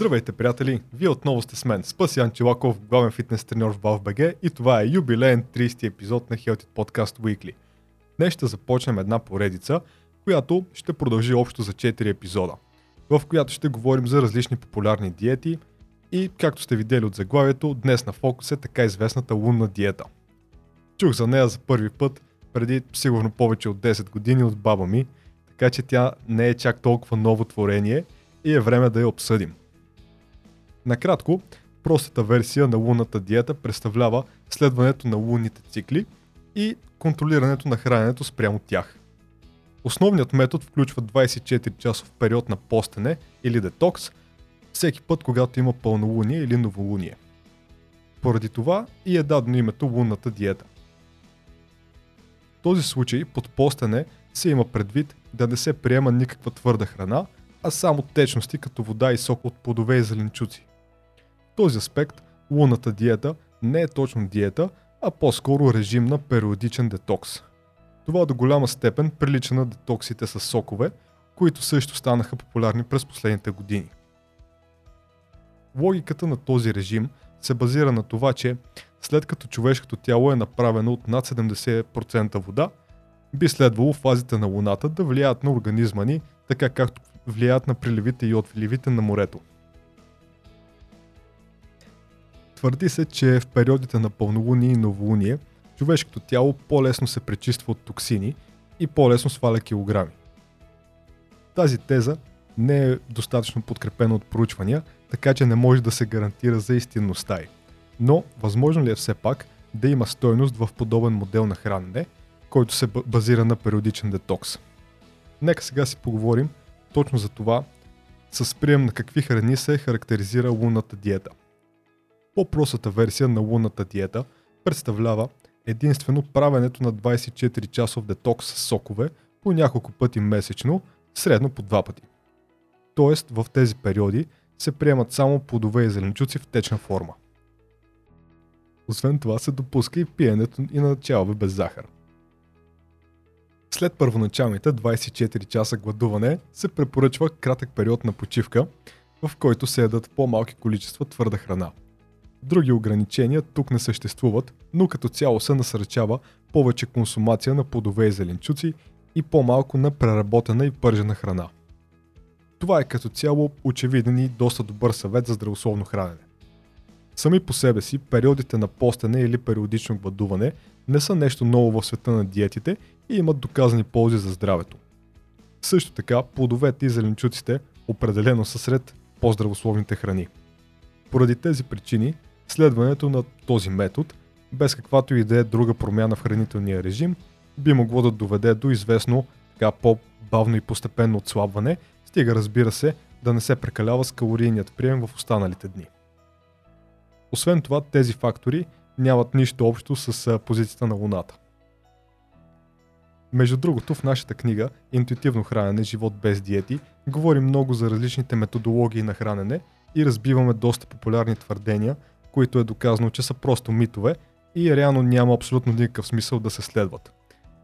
Здравейте, приятели! Вие отново сте с мен, Спасян Чилаков, главен фитнес треньор в BalvBG и това е юбилеен 30 епизод на Healthy Podcast Weekly. Днес ще започнем една поредица, която ще продължи общо за 4 епизода, в която ще говорим за различни популярни диети и, както сте видели от заглавието, днес на фокус е така известната лунна диета. Чух за нея за първи път преди сигурно повече от 10 години от баба ми, така че тя не е чак толкова ново творение и е време да я обсъдим. Накратко, простата версия на лунната диета представлява следването на лунните цикли и контролирането на храненето спрямо тях. Основният метод включва 24 часов период на постене или детокс, всеки път когато има пълнолуние или новолуние. Поради това и е дадено името лунната диета. В този случай под постене се има предвид да не се приема никаква твърда храна, а само течности като вода и сок от плодове и зеленчуци този аспект лунната диета не е точно диета, а по-скоро режим на периодичен детокс. Това до голяма степен прилича на детоксите с сокове, които също станаха популярни през последните години. Логиката на този режим се базира на това, че след като човешкото тяло е направено от над 70% вода, би следвало фазите на Луната да влияят на организма ни, така както влияят на приливите и отвиливите на морето. Твърди се, че в периодите на пълнолуние и новолуние човешкото тяло по-лесно се пречиства от токсини и по-лесно сваля килограми. Тази теза не е достатъчно подкрепена от проучвания, така че не може да се гарантира за истинността й. Но възможно ли е все пак да има стойност в подобен модел на хранене, който се базира на периодичен детокс? Нека сега си поговорим точно за това с прием на какви храни се характеризира лунната диета. По-простата версия на лунната диета представлява единствено правенето на 24 часов детокс с сокове по няколко пъти месечно, средно по два пъти. Тоест в тези периоди се приемат само плодове и зеленчуци в течна форма. Освен това се допуска и пиенето и на чалове без захар. След първоначалните 24 часа гладуване се препоръчва кратък период на почивка, в който се ядат по-малки количества твърда храна – Други ограничения тук не съществуват, но като цяло се насърчава повече консумация на плодове и зеленчуци и по-малко на преработена и пържена храна. Това е като цяло очевиден и доста добър съвет за здравословно хранене. Сами по себе си, периодите на постене или периодично гладуване не са нещо ново в света на диетите и имат доказани ползи за здравето. Също така, плодовете и зеленчуците определено са сред по-здравословните храни. Поради тези причини, Следването на този метод, без каквато и да е друга промяна в хранителния режим, би могло да доведе до известно така по-бавно и постепенно отслабване, стига разбира се да не се прекалява с калорийният прием в останалите дни. Освен това, тези фактори нямат нищо общо с позицията на Луната. Между другото, в нашата книга Интуитивно хранене, живот без диети, говорим много за различните методологии на хранене и разбиваме доста популярни твърдения, които е доказано, че са просто митове и реално няма абсолютно никакъв смисъл да се следват.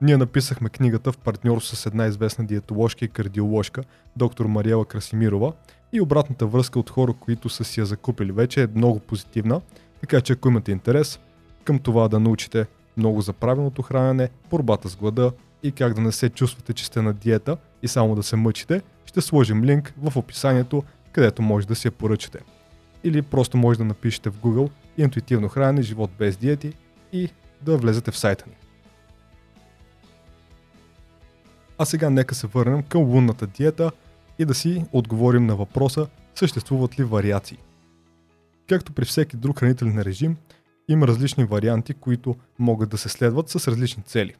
Ние написахме книгата в партньорство с една известна диетоложка и кардиоложка, доктор Мариела Красимирова, и обратната връзка от хора, които са си я закупили вече е много позитивна, така че ако имате интерес към това да научите много за правилното хранене, борбата с глада и как да не се чувствате, че сте на диета и само да се мъчите, ще сложим линк в описанието, където може да си я поръчате или просто може да напишете в Google интуитивно хранене, живот без диети и да влезете в сайта ни. А сега нека се върнем към лунната диета и да си отговорим на въпроса съществуват ли вариации. Както при всеки друг хранителен режим, има различни варианти, които могат да се следват с различни цели.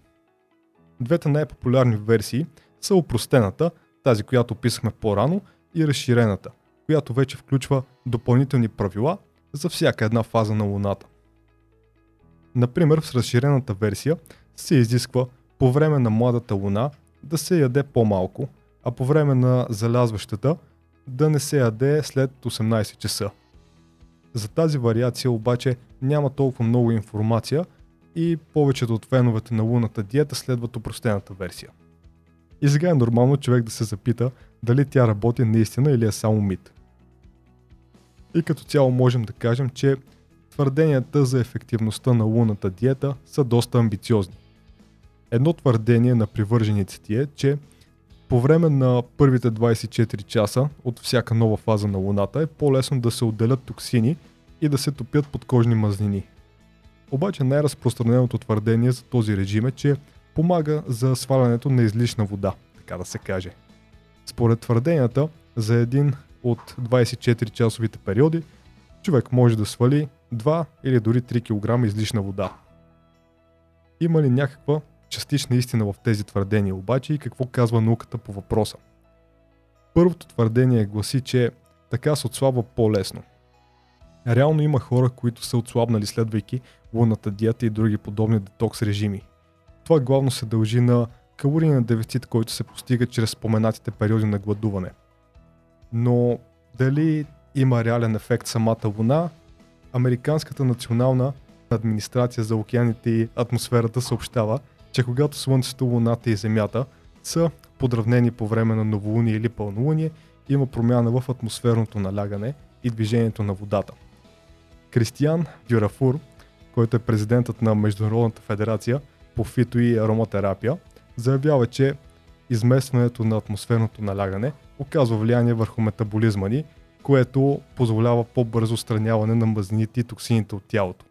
Двете най-популярни версии са упростената, тази, която описахме по-рано, и разширената – която вече включва допълнителни правила за всяка една фаза на Луната. Например, в разширената версия се изисква по време на младата Луна да се яде по-малко, а по време на залязващата да не се яде след 18 часа. За тази вариация обаче няма толкова много информация и повечето от феновете на луната диета следват упростената версия. И сега е нормално човек да се запита дали тя работи наистина или е само мит. И като цяло можем да кажем, че твърденията за ефективността на лунната диета са доста амбициозни. Едно твърдение на привържениците е, че по време на първите 24 часа от всяка нова фаза на Луната е по-лесно да се отделят токсини и да се топят подкожни мазнини. Обаче най-разпространеното твърдение за този режим е, че помага за свалянето на излишна вода, така да се каже. Според твърденията, за един от 24 часовите периоди, човек може да свали 2 или дори 3 кг излишна вода. Има ли някаква частична истина в тези твърдения обаче и какво казва науката по въпроса? Първото твърдение гласи, че така се отслабва по-лесно. Реално има хора, които са отслабнали следвайки лунната диета и други подобни детокс режими. Това главно се дължи на калориен дефицит, който се постига чрез споменатите периоди на гладуване. Но дали има реален ефект самата луна, Американската национална администрация за океаните и атмосферата съобщава, че когато Слънцето, Луната и Земята са подравнени по време на новолуние или пълнолуние, има промяна в атмосферното налягане и движението на водата. Кристиан Дюрафур, който е президентът на Международната федерация по фито и ароматерапия, заявява, че изместването на атмосферното налягане оказва влияние върху метаболизма ни, което позволява по-бързо страняване на мазнините и токсините от тялото.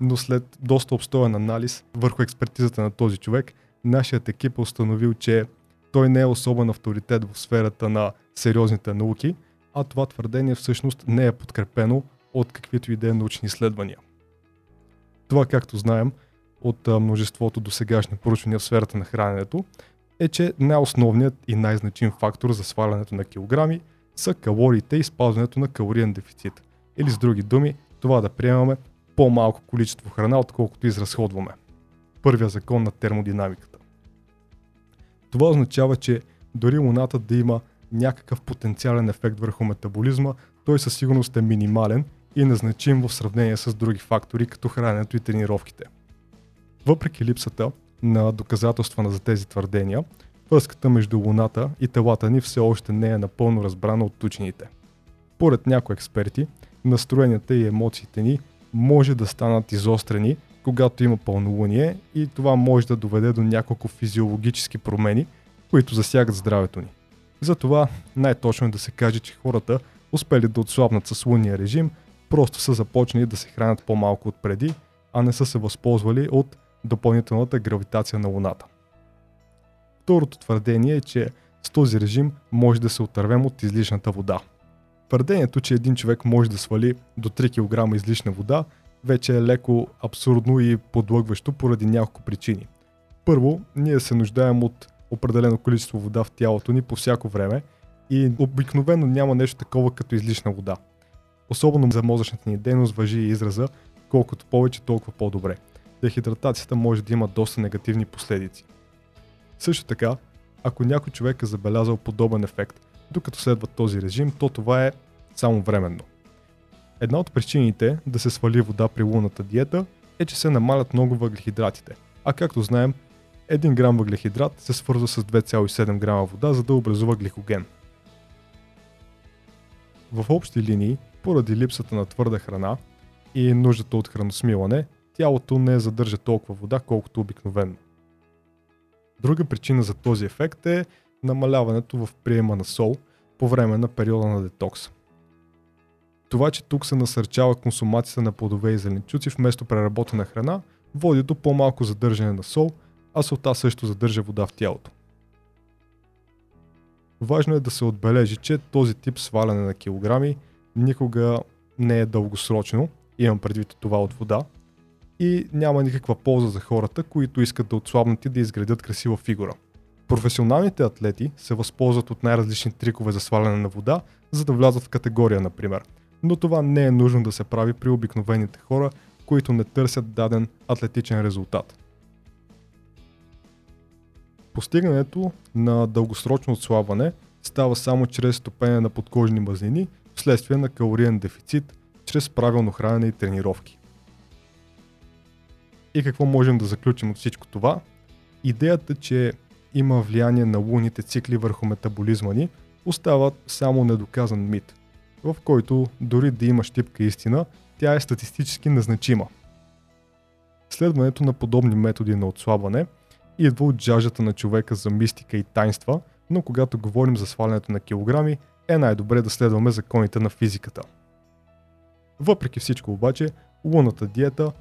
Но след доста обстоен анализ върху експертизата на този човек, нашият екип е установил, че той не е особен авторитет в сферата на сериозните науки, а това твърдение всъщност не е подкрепено от каквито и да е научни изследвания. Това, както знаем от множеството досегашни поручвания в сферата на храненето, е, че най-основният и най-значим фактор за свалянето на килограми са калориите и спазването на калориен дефицит. Или с други думи, това да приемаме по-малко количество храна, отколкото изразходваме. Първия закон на термодинамиката. Това означава, че дори луната да има някакъв потенциален ефект върху метаболизма, той със сигурност е минимален и незначим в сравнение с други фактори, като храненето и тренировките. Въпреки липсата на доказателства за тези твърдения, връзката между Луната и телата ни все още не е напълно разбрана от учените. Поред някои експерти, настроенията и емоциите ни може да станат изострени, когато има пълнолуние и това може да доведе до няколко физиологически промени, които засягат здравето ни. Затова най-точно е да се каже, че хората, успели да отслабнат с лунния режим, просто са започнали да се хранят по-малко от преди, а не са се възползвали от допълнителната гравитация на Луната. Второто твърдение е, че с този режим може да се отървем от излишната вода. Твърдението, че един човек може да свали до 3 кг излишна вода, вече е леко абсурдно и подлъгващо поради няколко причини. Първо, ние се нуждаем от определено количество вода в тялото ни по всяко време и обикновено няма нещо такова като излишна вода. Особено за мозъчната ни дейност въжи и израза колкото повече, толкова по-добре. Дехидратацията може да има доста негативни последици. Също така, ако някой човек е забелязал подобен ефект, докато следва този режим, то това е само временно. Една от причините да се свали вода при лунната диета е, че се намалят много въглехидратите. А както знаем, 1 грам въглехидрат се свързва с 2,7 грама вода, за да образува гликоген. В общи линии, поради липсата на твърда храна и нуждата от храносмилане, тялото не задържа толкова вода, колкото обикновено. Друга причина за този ефект е намаляването в приема на сол по време на периода на детокс. Това, че тук се насърчава консумацията на плодове и зеленчуци вместо преработена храна, води до по-малко задържане на сол, а солта също задържа вода в тялото. Важно е да се отбележи, че този тип сваляне на килограми никога не е дългосрочно, имам предвид това от вода, и няма никаква полза за хората, които искат да отслабнат и да изградят красива фигура. Професионалните атлети се възползват от най-различни трикове за сваляне на вода, за да влязат в категория, например. Но това не е нужно да се прави при обикновените хора, които не търсят даден атлетичен резултат. Постигането на дългосрочно отслабване става само чрез топене на подкожни мазнини вследствие на калориен дефицит, чрез правилно хранене и тренировки. И какво можем да заключим от всичко това? Идеята, че има влияние на луните цикли върху метаболизма ни, остава само недоказан мит. в който дори да има щипка истина, тя е статистически незначима. Следването на подобни методи на отслабване идва от жажата на човека за мистика и тайнства, но когато говорим за свалянето на килограми, е най-добре да следваме законите на физиката. Въпреки всичко обаче, лунната диета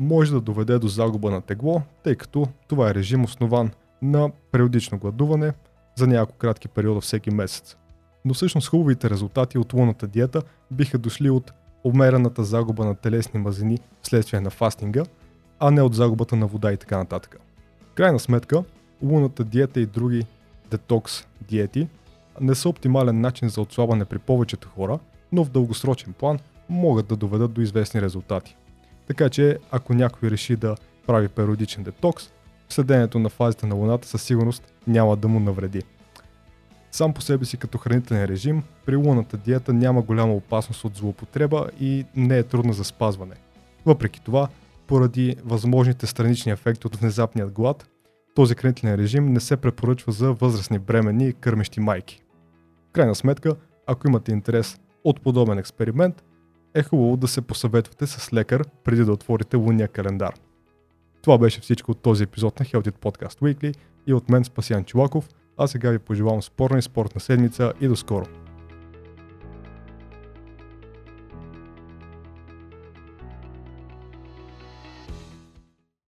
може да доведе до загуба на тегло, тъй като това е режим основан на периодично гладуване за няколко кратки периода всеки месец. Но всъщност хубавите резултати от лунната диета биха дошли от умерената загуба на телесни мазнини вследствие на фастинга, а не от загубата на вода и така нататък. Крайна сметка, лунната диета и други детокс диети не са оптимален начин за отслабване при повечето хора, но в дългосрочен план могат да доведат до известни резултати. Така че, ако някой реши да прави периодичен детокс, следенето на фазите на Луната със сигурност няма да му навреди. Сам по себе си като хранителен режим, при лунната диета няма голяма опасност от злоупотреба и не е трудна за спазване. Въпреки това, поради възможните странични ефекти от внезапният глад, този хранителен режим не се препоръчва за възрастни бременни и кърмещи майки. В крайна сметка, ако имате интерес от подобен експеримент, е хубаво да се посъветвате с лекар преди да отворите лунния календар. Това беше всичко от този епизод на Healthy Podcast Weekly и от мен Спасян Чулаков, а сега ви пожелавам спорна и спортна седмица и до скоро!